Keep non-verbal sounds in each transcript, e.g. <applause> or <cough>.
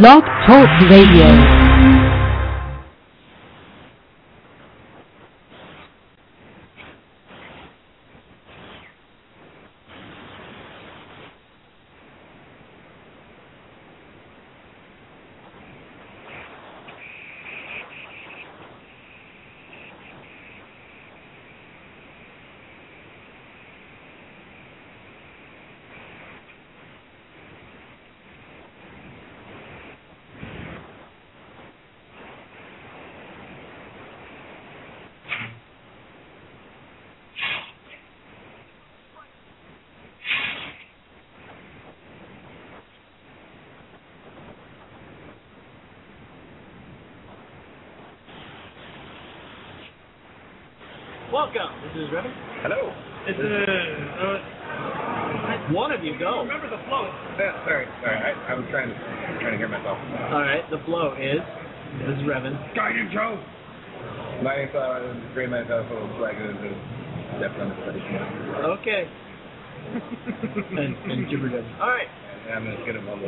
Blog Talk Radio. Welcome. This is Revan. Hello. This is uh, one of you go. Remember the flow. Yeah, sorry, sorry. I, I was trying to trying to hear myself. All right. The flow is. This is Revan. Guiding Joe. My uh, Great Man Telephone Swag is Def on the study. Okay. <laughs> and and Jibber Jabber. All right. And I'm gonna get him over.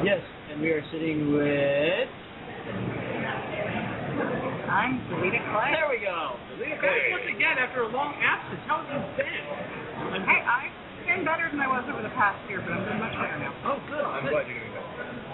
Yes, and we are sitting with. I'm Jaleta Clegg. There we go. Hey. Once again, after a long absence, how have you been? Hey, I've been better than I was over the past year, but I'm doing much better now. Oh, good. I'm good. glad you're gonna go.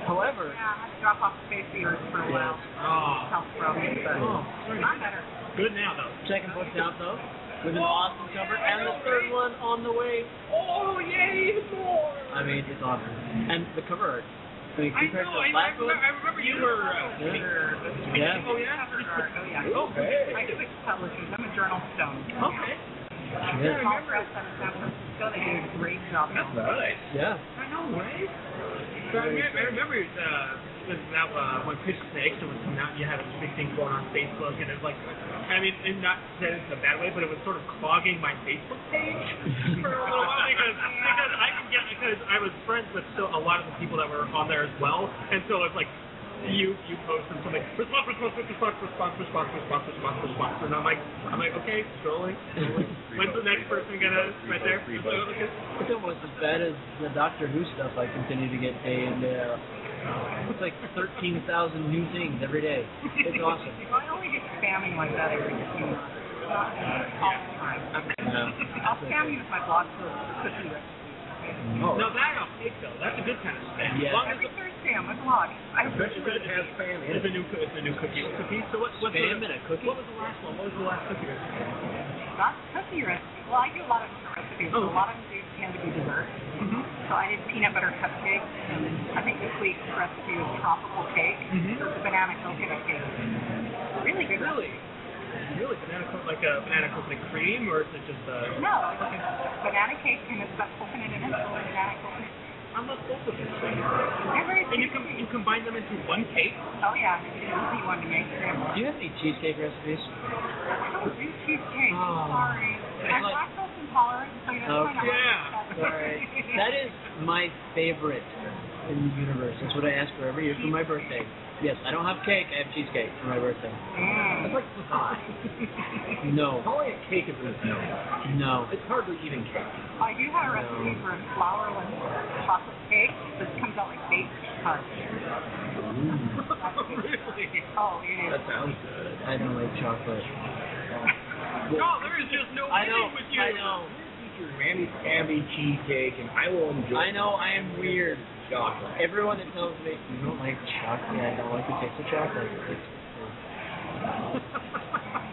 However, Yeah, I had to drop off the face ears for a while. Oh, Health problems, but Oh, sorry. I'm better. good now though. second book out though, with an awesome cover, and the third one on the way. Oh, yay, even more. I mean, it's awesome. And the cover art. I mean, I know. I, I, remember, I remember you were. Uh, Yeah. Yeah. Oh yeah. Cover oh yeah. Hey. I do it publishers. I'm a journal stone. Okay. Yeah. Small press out of San Francisco. They do a great job. That's nice. Yeah. I know, right? So I, remember, I remember uh, when that uh, when Pitch Snakes was coming out, you had a big thing going on Facebook, and it was like, I mean, and not said it in a bad way, but it was sort of clogging my Facebook page <laughs> for a little while because because I could get because I was friends with still a lot of the people that were on there as well, and so it's like. You you posted something response response response response response response response response and I'm like I'm like okay scrolling scrolling when's the next person gonna right there It's like, okay. It's almost as bad as the Doctor Who stuff I continue to get day in, day out. It's like 13,000 new things every day. It's awesome. I only get spamming like that every few months. All the time. Yeah. I'll spam you with my blog posts for cookie recipes. Oh. No, that I'll take though. That's a good kind of spam. Yeah. As long as Every Thursday on my blog. I Especially when it has spam in it's it. a new it's a new cookie recipe. So what what's Spam the, in a cookie? What was the last one? What was the last cookie recipe? got cookie recipes. Well, I do a lot of different recipes. Oh. So a lot of them do tend to be dessert. Mm-hmm. So I did peanut butter cupcakes, and I think this week's recipe was tropical cake. Mhm. So it's a banana coconut cake. Really good. Really? Really? Banana co- like a banana coconut cream or is it just a No, it's a banana cake and it's got coconut in it. So banana coconut. I love both of these things. They're And you com- you combine them into one cake? Oh yeah, it's an easy one to make. Do you have any cheesecake recipes? I don't do cheesecake. Oh. Sorry. I'm like- lactose intolerant, so you know Okay. Yeah. Sorry. That is my favorite in the universe. That's what I ask for every year for my birthday. Yes, I don't have cake. I have cheesecake for my birthday. Mm. That's like pie. No. Calling it cake is no. No. It's hardly even cake. I do have a recipe for a flourless chocolate cake that comes out like baked fudge. really? Oh, it is. That sounds good. I don't like chocolate. No, there is just no I know. winning with you. I know. Your Mandy Scamby cheesecake, and I will enjoy I know. I am weird. chocolate. Everyone that tells me you don't like chocolate, I don't like the taste of chocolate. <laughs>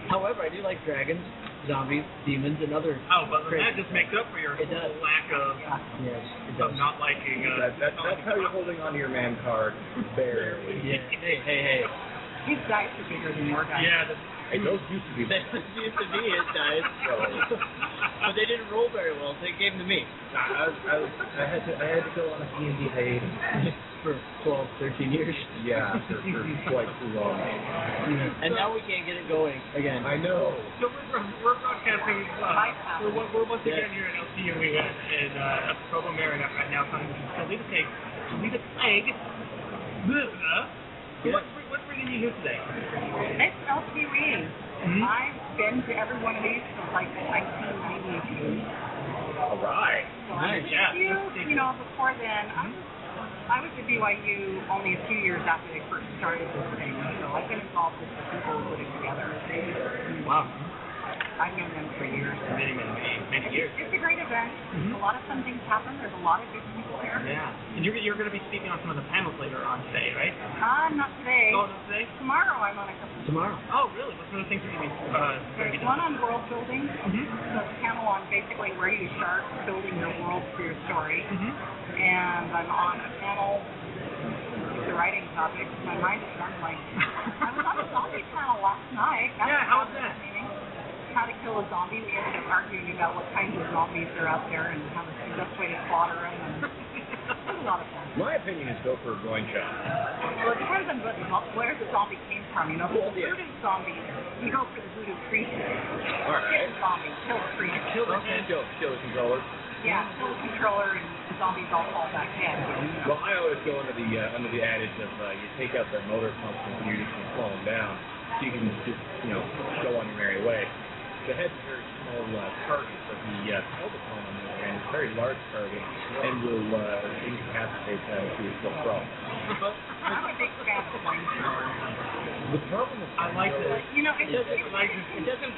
However, I do like dragons, zombies, demons, and other. Oh, but that just makes up for your It does. lack of, Yes, it of does. not liking. Uh, That, that, that's how you're holding on to your man card. <laughs> Barely. Yeah. Hey, hey, hey. His dice are bigger than your dice. Yeah, the, Hey, those used to be. That used to be his guys, but they didn't roll very well, so they gave them to me I, was, I, was, I had to I had to go on a D&D hiatus. <laughs> for 12, 13 years. Yeah, for, for quite too long. <laughs> And now we can't get it going again. I know. so we're, we're broadcasting. Uh, we're, we're, we're once again here in LC, and we went in uh, Provo Marriott right now, talking to Lita Cake, Lita Plague. So what's, what's bringing you here today? It's LTUE. Mhm. I've been to every one of these since like 1992. All right. So Nice. I Yeah. you, you know, before then, I was I went to BYU only a few years after they first started this thing, so I've been involved with the people who put it together. Wow. I've known them for years. Many, many, many, many years. It's a great event. Mhm. A lot of fun things happen. There's a lot of good people there. Yeah. And you're, you're going to be speaking on some of the panels later on today, right? Uh, not today. Oh, not today? Tomorrow I'm on a couple. Tomorrow. Oh, really? What sort of things are you going to be uh, There's one on world building. Mm-hmm. So a panel on basically where you start building your world for your story. Mm-hmm. And I'm on a panel the writing topic. My mind is rumbling. I was on a zombie panel last night. That Yeah, was how was that? Entertaining. How to kill a zombie. We ended up arguing about what kinds of zombies are out there and how the best way to slaughter them. And it was a lot of fun. My opinion is go for a groin shot. Well, it depends on what, where the zombie came from. You know, if Well, yeah. voodoo zombie, you go for the voodoo priest. All right. Kill the zombie, kill the priest. Kill the kill, kill the controller. Yeah, kill the controller and the zombies all fall back in. You know. Well, I always go under the uh, under the adage of uh, you take out the motor function and you just can slow them down, so you can just you know go on your merry way. The head's a very small uh, target, but the uh, pelvic bone on the other end is a very large target and will uh, incapacitate uh, to full throttle. But I'm a big fan of. The problem with I like flamethrowers- But, you know, it doesn't, it's, like, it doesn't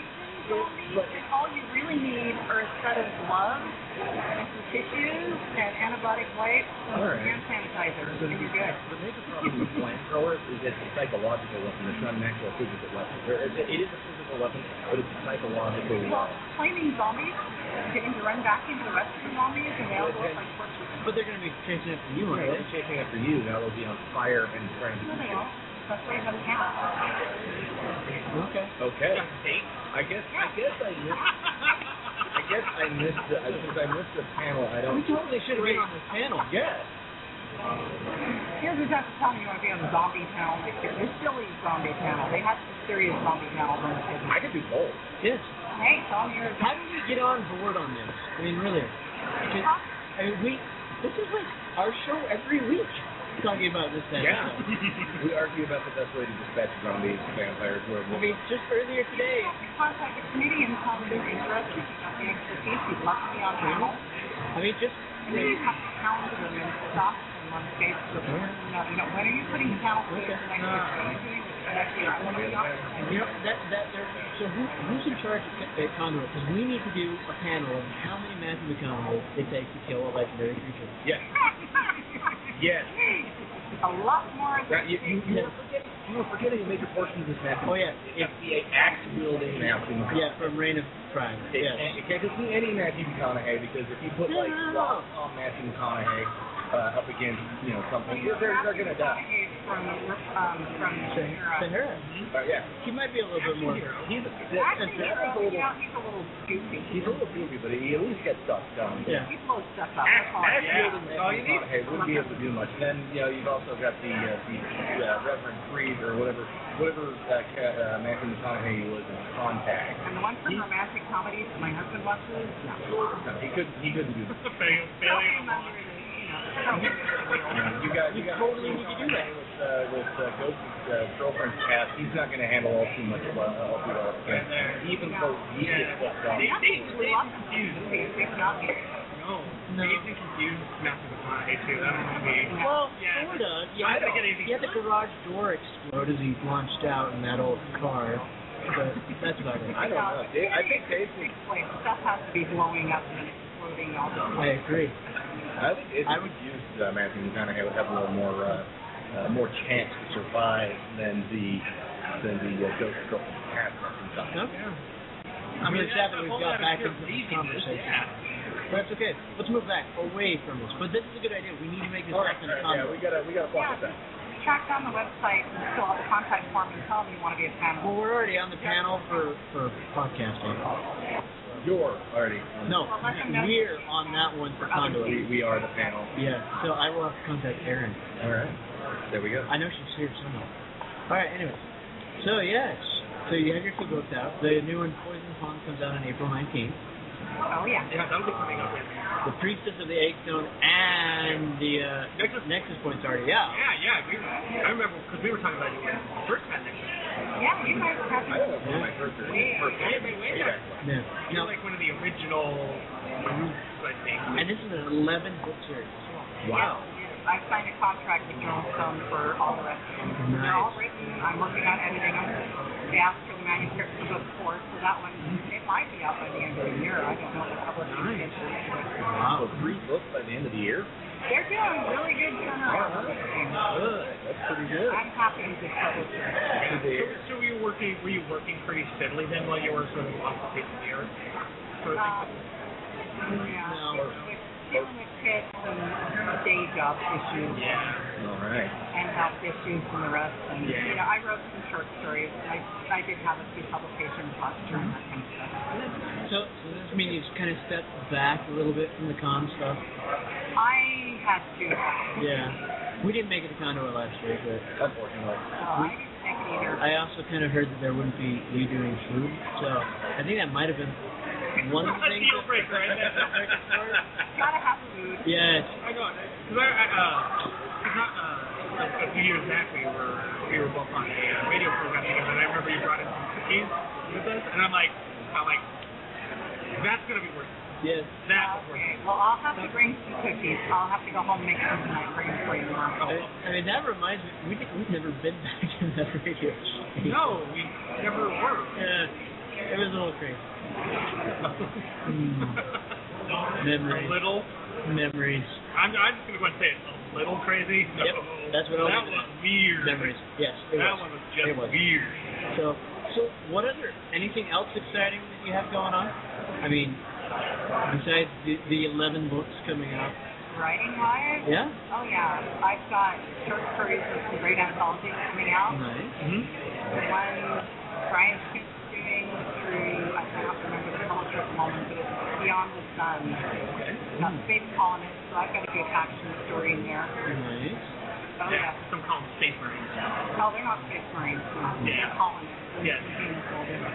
but all you really need are a set of gloves and some tissues and antibiotic wipes All right. and sanitizer, and you're good. The major problem with flamethrowers is it's a psychological weapon. It's not an actual physical weapon. Is- It is a physical weapon, but it's a psychological Well, weapon. flaming zombies getting to run back into the rest of the zombies, and they all go up like torches. But they're going to be chasing after you, aren't they're they? chasing after you. Now they'll be on fire and trying to No, eat they you. That's why you have a camera. Okay. Okay. I guess I guess I missed I guess I missed the I, since I missed the panel. I don't. We totally should have been on this panel. Yes. Here's who's have to tell me you want to be on the zombie panel next year. There's silly zombie panel. They have some serious zombie panels on the kids. I could do both. Yes. Hey, tell me you're How do we get on board on this? I mean, really. Because, I mean, we. This is like our show every week talking about this type Yeah. <laughs> we argue about the best way to dispatch zombies, vampires, I mean, just earlier today. contact the committee and tell them you're interested. You've the expertise. You'd love to be on panel. I mean, just. And then you have to count them and stop them on Facebook. You know, you know, when are you putting uh-huh. the panel together Okay. next year? What you doing this next year? I want to be on. You know that that there. So who who's in charge at, at Conduit? Uh, because we need to do a panel of how many Matthew McConaughey it takes to kill a legendary creature. Yes. <laughs> Yes. A lot more That, than you, you, you, were forgetting, you were forgetting a major portion of this map. Oh yeah, It's the axe wielding Matthew McConaughey. yeah, from Reign of Fire. It, Yes. it can't just be any Matthew McConaughey because if you put like No, no, no. Ross on Matthew McConaughey uh, up against you know something, they're, they're, they're gonna die. From um from Sahara. Sahara. Uh, yeah, He might be a little bit more. he's Actually, he's Sahara's a a, little yeah, he's a little goofy. he's a little goofy, but he at least gets stuff done. Yeah. He blows stuff up. That's all. Axe Yeah. wielding That's all you Matthew need. McConaughey wouldn't be able to do much. Then you know you've also got the uh, the uh, Reverend Freed or whatever whatever uh, ca- uh, Matthew McConaughey was in Contact. And the one from romantic comedies that my husband watches, no. No, he couldn't he couldn't do that. <laughs> you know, Yeah, you got you We got totally need to do that. with uh, with uh, Ghost's uh, girlfriend's Past. He's not going to handle all too much well, all too well. Even though he gets fucked up. They- they- Nothing. they confused. movies. They've got me. No. No. Dazed and confused Matthew McConaughey too. That was be. Well, Yeah. sort of. You I had, don't get you had the garage door explode as he launched out in that old car. But that's about it. I don't know. Dave, I think Dave would. Stuff has to be blowing up and exploding all the time. I agree. I think Dave I would use uh, Matthew McConaughey would have a little more uh, uh, more chance to survive than the than the uh, Ghost girlfriend's Past. Sometimes. No? I'm really sad that we've got back into this conversation. Yeah. But that's okay. Let's move back away from this. But this is a good idea. We need to make this All right, happen. all right, yeah, we gotta we gotta Yeah, focus that. track down the website and fill out the contact form and tell them you want to be a panel. Well, we're already on the panel for for podcasting. You're already. on No, Well, let them know. we're on that one for the- conduit. We, we are the panel. Yeah. So I will have to contact Erin. All right. There we go. I know she's here somewhere. All right. Anyways, so yes. So you have your two books out. The new one, Poison Pawn, comes out on April 19th. Oh, yeah. Yeah, that'll be coming up. The Priestess of the Egg Stone and the uh, Nexus. Nexus Point's already out. yeah. Yeah. We, I remember because we were talking about it when we first met next. Yeah, you guys have I don't know if one of my first Way, first way, way, way back. Yeah. You're No, like one of the original groups, I think. and this is an 11 book series. Wow. I've signed a contract with JournalStone for all the rest of them. They're all written. I'm working on editing them. They asked for the manuscript for book four, so that one it might be out by the end of the year. I don't know the publishing Nice. schedule. Wow, three books by the end of the year. They're doing really good turnaround. on. Good. That's pretty good. I'm happy with this publisher. Good to. So, so were you working? Were you working pretty steadily then while you were sort of off the face of the earth? Sort Um, yeah. No. With dealing with kids and day job issues. yeah. All right. and health issues and the rest. And Yeah. you know, I wrote some short stories. I I did have a few publications last year and that kind of stuff. So, so does this mean you've kind of stepped back a little bit from the con stuff? I had to. Yeah. We didn't make it to Condoa last year, but Unfortunately. So I didn't make it either. I also kind of heard that there wouldn't be you doing food, so I think that might have been one of the things. Deal breaker, right? Gotta have food. Yes. I know, because I, I uh, 'cause not, uh, a, a few years back we were we were both on a uh, radio program together, and I remember you brought in some cookies with us, and I'm like, I'm like, that's gonna be worth it. Yes. That Okay. Well, I'll have to bring some cookies. I'll have to go home and make some tonight and bring them for you tomorrow. I, I mean, that reminds me, we did, we've never been <laughs> back in that radio station. No, we never were. Yeah. It was a little crazy. Mm. <laughs> Memories. a little. Memories. I'm, I'm just gonna go and say it. A little crazy. No. Yep, that's what I'll That was weird. Memories. Yes. It That was. one was just It was. weird. So, so what other, anything else exciting that you have going on? I mean, besides the, the 11 books coming out. Writing wise? Yeah? Oh yeah. I've got short stories of some great anthologies coming out. Nice. Mm-hmm. The one Brian keeps doing through, I cannot remember the publisher at the moment, but it's Beyond the Sun. Okay. About space colonists, so I've got a good action story in there. Nice. Oh Yeah, yeah. some call them space marines. No, they're not space marines. No. Yeah. They're colonists. Yeah.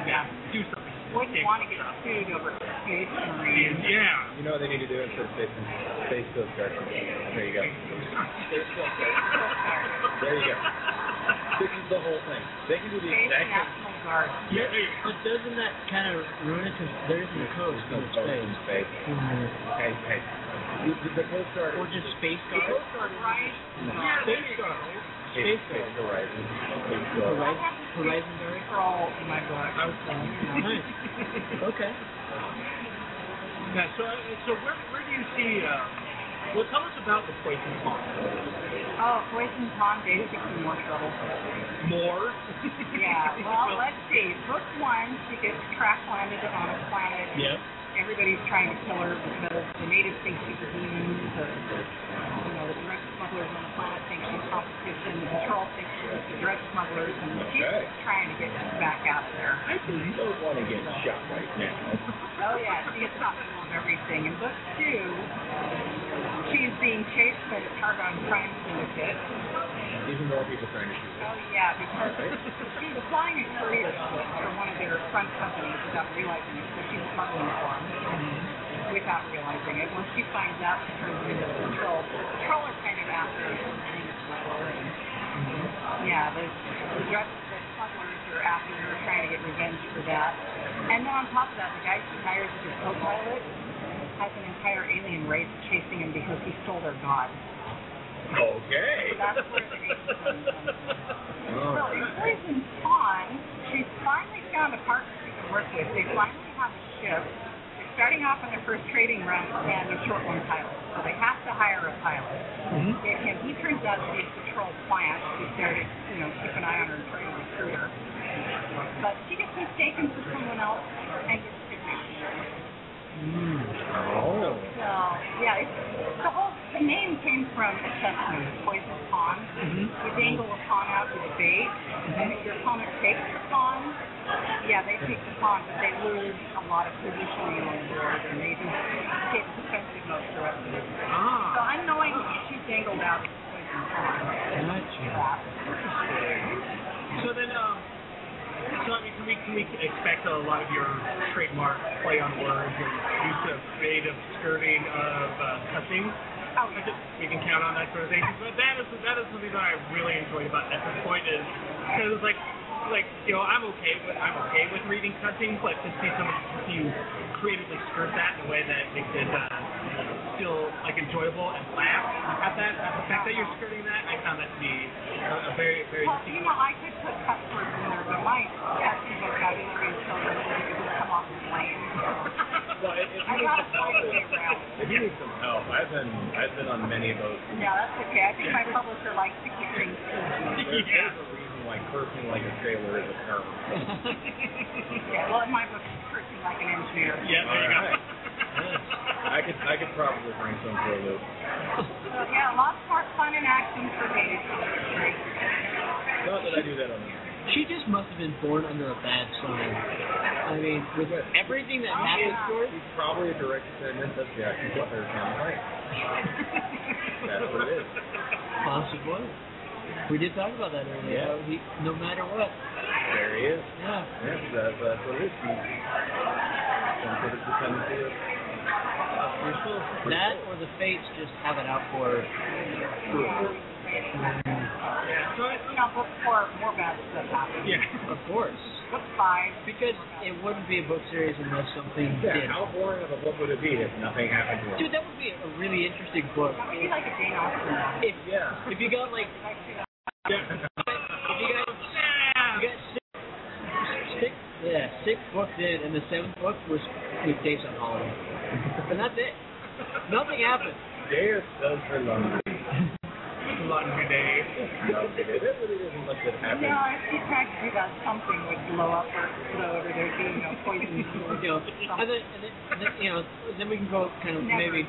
Yeah. Do something. Wouldn't want to get sued over space marines. Yeah. You know what they need to do instead of Space, space Coast Guard? There you go. Space <laughs> Coast There you go. This is the whole thing. They can do the exact same National Guard. Yeah, there. But doesn't that kind of ruin it? Because there isn't a coast No in coast in space. space. Mhm. Hey, hey. The, the, the Coast Guard. Or just Space Guard? The Guard? Coast Guard. Right? Space Guard. Space Space Guard. Horizon. Space I Guard. Horizon, have Horizon Guard? Patrol in my book. I was saying. <laughs> Nice. Okay. <laughs> Yeah, so, uh, so where, where do you see, uh, well, tell us about the Poison Pawn. Oh, Poison Pawn basically more trouble. More? <laughs> Yeah, well, <laughs> let's see. Book one, she gets crash landed on a planet. Yep. Everybody's trying to kill her because the natives think she's a demon. The, you know, the drug smugglers on the planet think she's competition. The patrol thinks she's the drug smugglers, and she's trying to get back out there. I don't want to get shot right now. <laughs> Oh yeah, she gets shot in everything. In book two, she's being chased by the Targon crime syndicate. Even more people trying to shoot. Oh yeah, because she was flying a courier ship for one of their front companies without realizing it, so she's smuggling for them without realizing it. Once she finds out, she turns it into the patrol. The patrol are kind of after her, being a smuggler, and yeah, the the drug the smugglers are after her, trying to get revenge for that. And then on top of that, the guy she hires as her co-pilot has an entire alien race chasing him because he stole their god. Okay. So that's where the alien comes from. All So right. in Poison she's finally found a partner she can work with. They finally have a ship. They're starting off on their first trading run and a short one pilot. So they have to hire a pilot. Mm-hmm. And and he turns out to be a patrol plant. She's there to, you know, keep an eye on her and try to recruit her. But she gets mistaken for someone else and gets kidnapped. Oh. So yeah, it's, the whole the from assessment, poison pawn. Mhm. You dangle a pawn out with a bait, and if your opponent takes the pawn, yeah, they take the pawn, but they lose a lot of positioning on the board, and they just get defensive for the rest of it. So Ah. unknowingly, she dangled out the poison pawn. Gotcha. So then, um, so I mean, can we can we expect a lot of your trademark play on words and use of creative skirting of uh, cussing? Oh, <laughs> we can count on that sort of thing. But that is that is something that I really enjoyed about at this point is because it's like like you know I'm okay with I'm okay with reading cussing, but to see someone see you creatively skirt that in a way that makes it uh, still like enjoyable and laugh at that, at the fact that you're skirting that. I found that to be a, a very, very Well, you know, I could put cuss words in there, but my acting vocabulary is so limited would come off. Well, if, if you need some help, if you need some help, I've been I've been on many of those. Yeah, that's okay. I think my publisher likes to keep things There's, Yeah. there's a reason why cursing like a sailor is a term. <laughs> Yeah, well, in my book, cursing like an engineer. Yeah, there you go. <laughs> I could I could probably bring some for a loop. So, yeah, lots more fun and action for me. Not that I do that on the She just must have been born under a bad sign. I mean, with everything that happens to her, She's probably a direct descendant of Jackson Butler Tom Hanks. That's what it is. possibly. We did talk about that earlier. Yeah. He, no matter what. There he is. Yeah. Yes, that's, that's what it is. Some sort of dependency of That or the fates just have it out for her. Yeah, so it, You know, book four, more bad stuff happens. yeah. Of course. Book five, Because it wouldn't be a book series unless something Yeah, did. how boring of a book would it be if nothing happened to it? Dude, that would be a really interesting book. that would be like a Jane Austen. If Yeah. if you got like Yeah. if you got Yeah. you got six, six yeah six books in and the seventh book was with days on holiday, and that's it. Nothing happened. Dare does her laundry. Laundry day. No, it really isn't that You happens. know, if you tried to something would blow up or explode, or there'd be, you know, poison. You know, and then, and then, and then you know, then we can go kind of Never maybe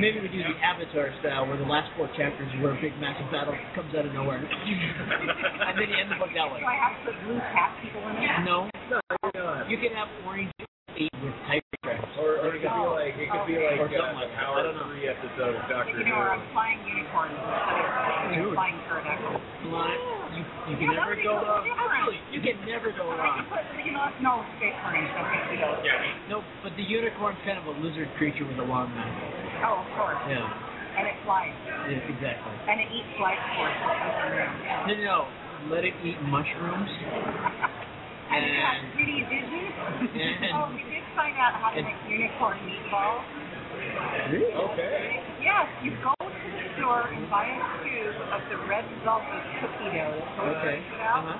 maybe we do the Avatar style where the last four chapters where a big massive battle comes out of nowhere, <laughs> and then you end the book that way. Do I have to put blue cat people in it? No, No, you don't. you can have orange with type tracks. Or, or it could be like it could be like Or uh, like an that. I don't know. three episode of Doctor Who. You know, or I'm flying unicorns instead of Dude. flying pterodactyls. Blind, you you can Yeah, never that would be go wrong. Absolutely, you can never go wrong. you know, no, space marines don't get go. Yeah. No, but the unicorn's kind of a lizard creature with a long mouth. Oh, of course. Yeah, And it flies. yeah exactly. And it eats life force. No, no, no. Let it eat mushrooms. <laughs> And it has And- pretty and- oh, we did find out how to and- make unicorn meatballs. Really? Okay. Yes, you go store and buy a tube of the red velvet cookie dough. Okay. we put out. Uh-huh.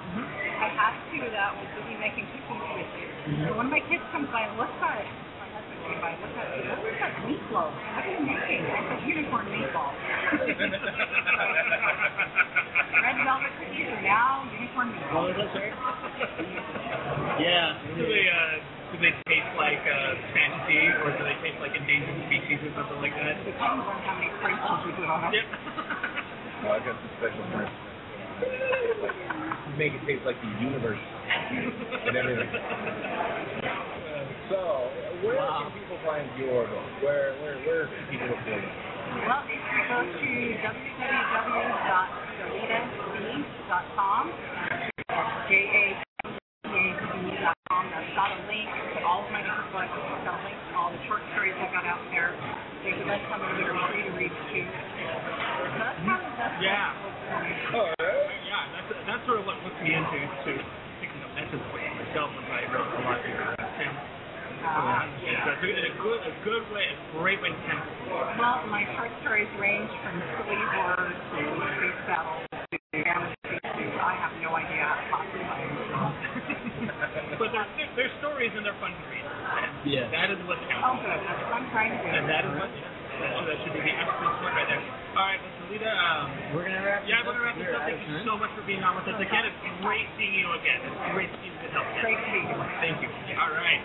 I had to do that. Was busy making cookies with you. So when my kids come by and look at it, my husband came by and looked at it. What is that meatloaf? What are you making? I said unicorn meatballs. <laughs> red velvet cookies are now unicorn What meatballs. was that, sorry? Yeah. Do they uh do they taste like uh fantasy or do they taste like endangered species or something like that? It Depends on how many sprinkles we put on them. Yep. <laughs> Well, I've got some special friends. Make it taste like the universe and everything. <laughs> So, where Wow. can people find your book? Where, where, where can people look for you? Well, if you go to www.jaletac.com, J-A-T-A-C.com, that's got a link to all of my different books. It's got a link to all the short stories I got out there. There's a link on there that are free to read too. So that's kind of that's Yeah. All right. Yeah, that's that's sort of what hooked me into to picking up essence books myself as I wrote a lot of your uh, Sam. uh, It's a good, a good, a good way, a great way to tempt. Well, my short stories range from silly horror to space battle to fantasy to I have no idea how to But they're, they're, they're stories and they're fun to read. And Yeah. That is what Oh, good. That's what I'm trying to do. And that is what, yeah, that should, that should be the absolute point right there. All right, Mr. Lita, um, We're gonna wrap. yeah, we're going to wrap up. this up. Thank you so much for being on with us again. It's great seeing you again. It's great seeing you. Good help. Great to be here. Thank you. All right.